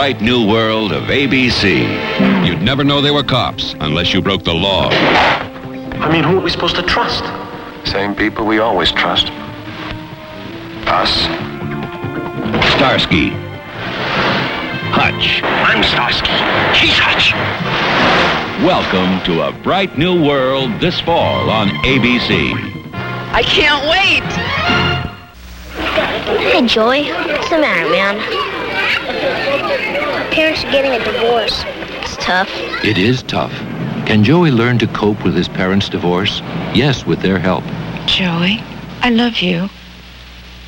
Bright new world of ABC. You'd never know they were cops unless you broke the law. I mean, who are we supposed to trust? Same people we always trust. Us. Starsky. Hutch. I'm Starsky. He's Hutch. Welcome to a bright new world this fall on ABC. I can't wait! Hey, Joey. What's the matter, man? My parents are getting a divorce. It's tough. It is tough. Can Joey learn to cope with his parents' divorce? Yes, with their help. Joey, I love you.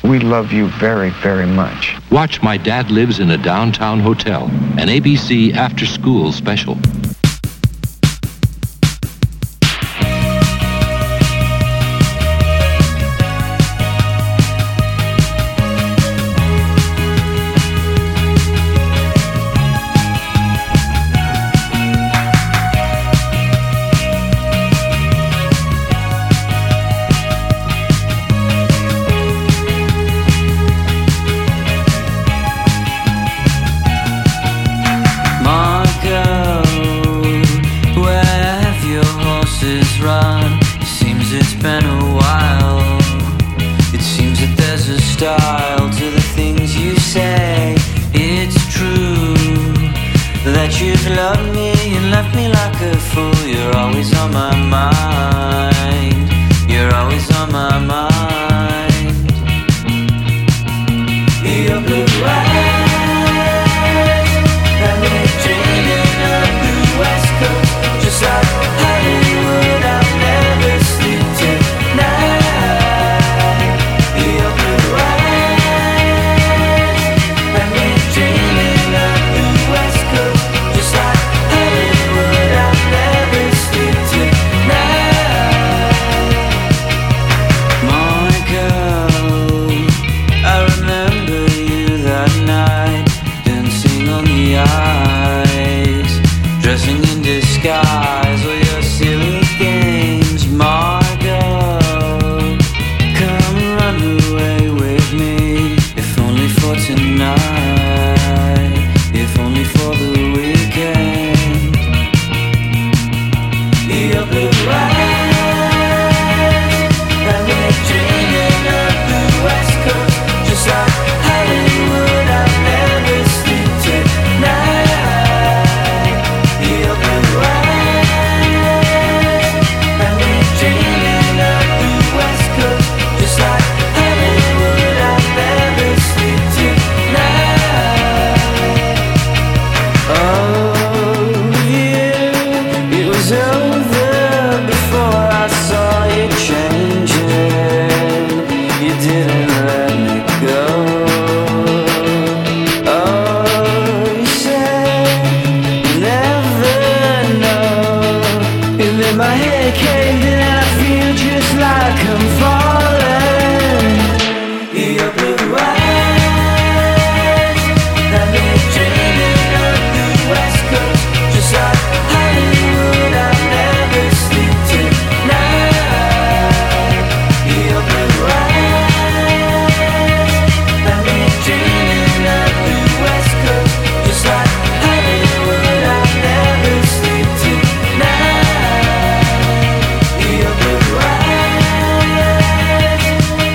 We love you very, very much. Watch My Dad Lives in a Downtown Hotel, an ABC after school special.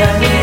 Yeah.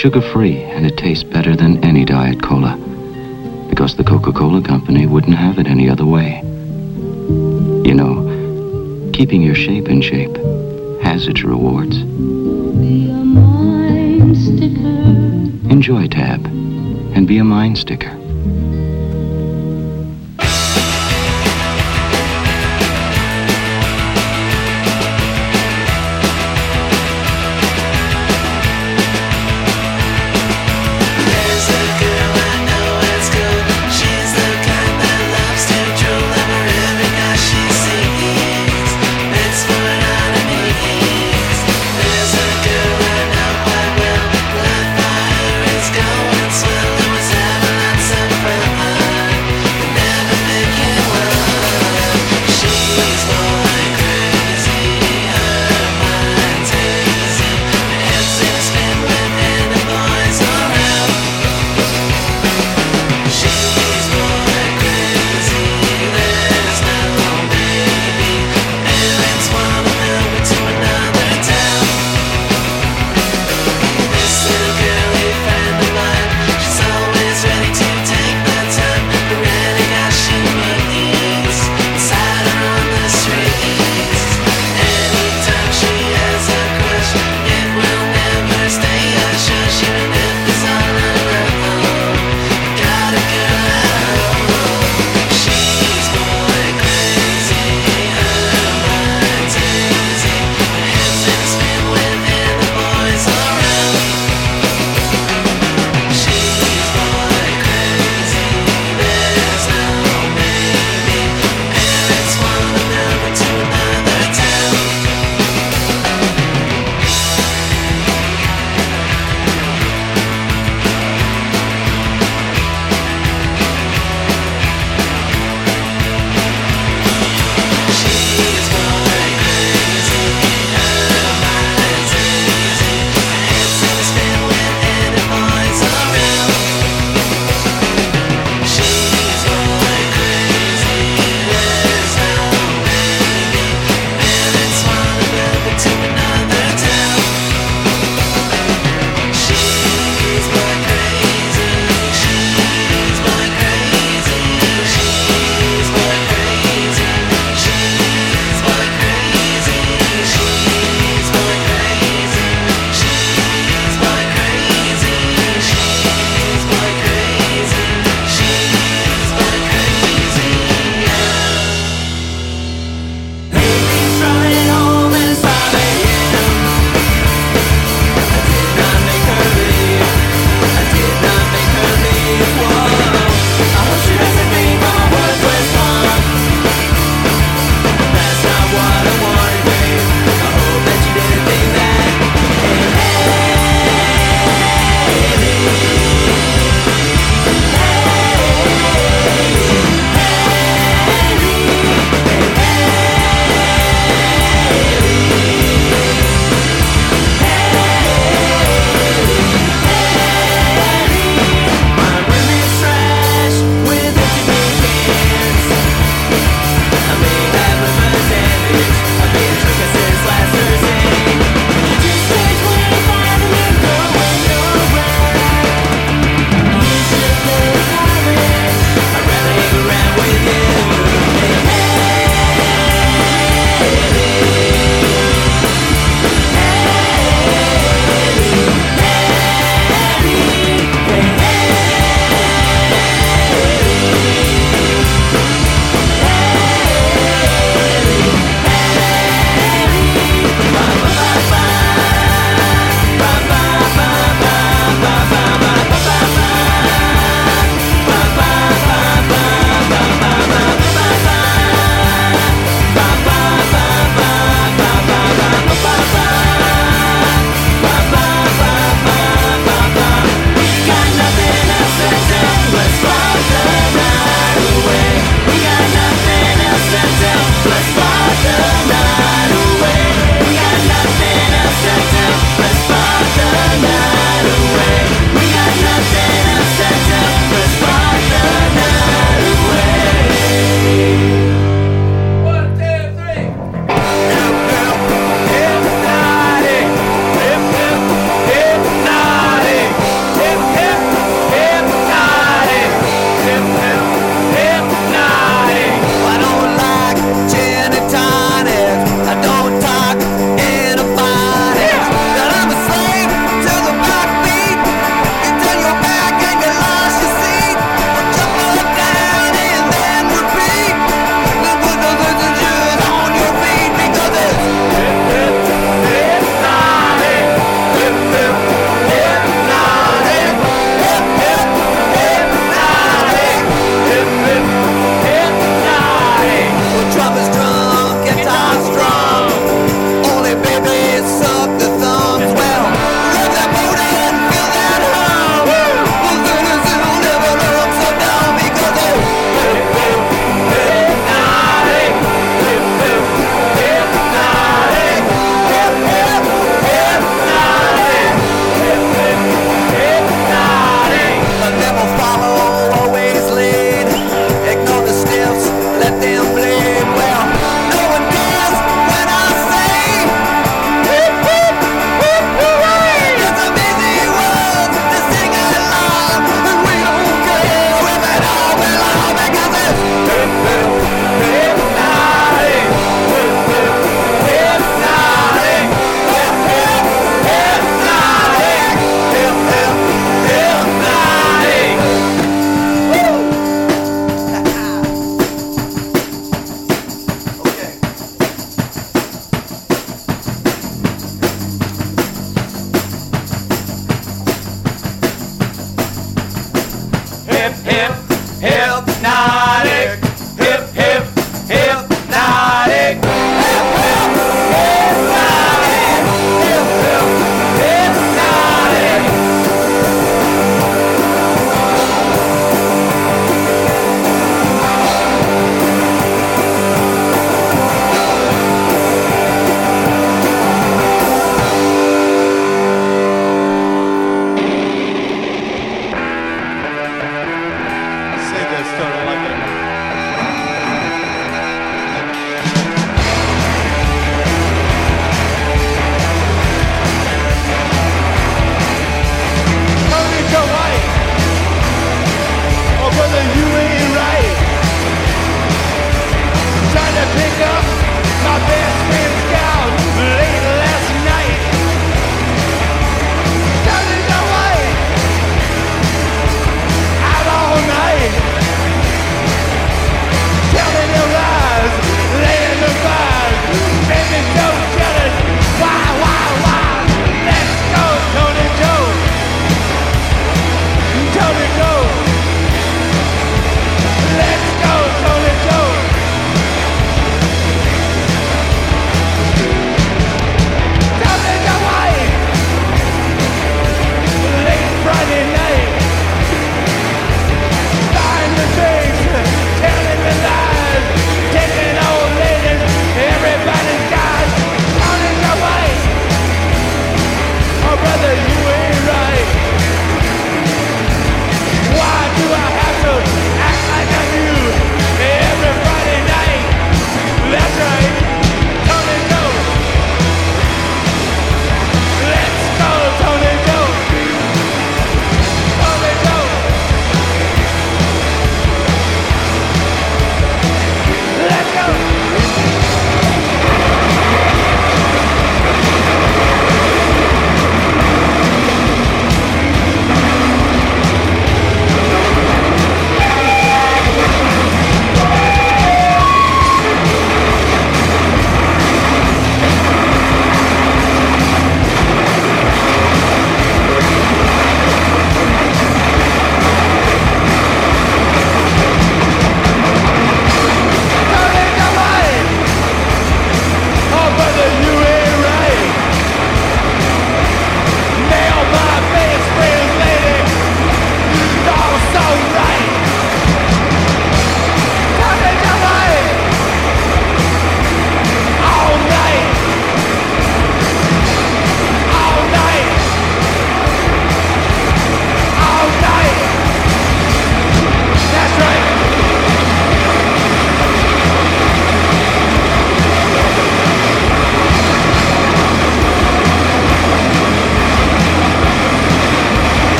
sugar-free and it tastes better than any Diet Cola because the Coca-Cola company wouldn't have it any other way. You know, keeping your shape in shape has its rewards. Enjoy Tab and be a mind sticker.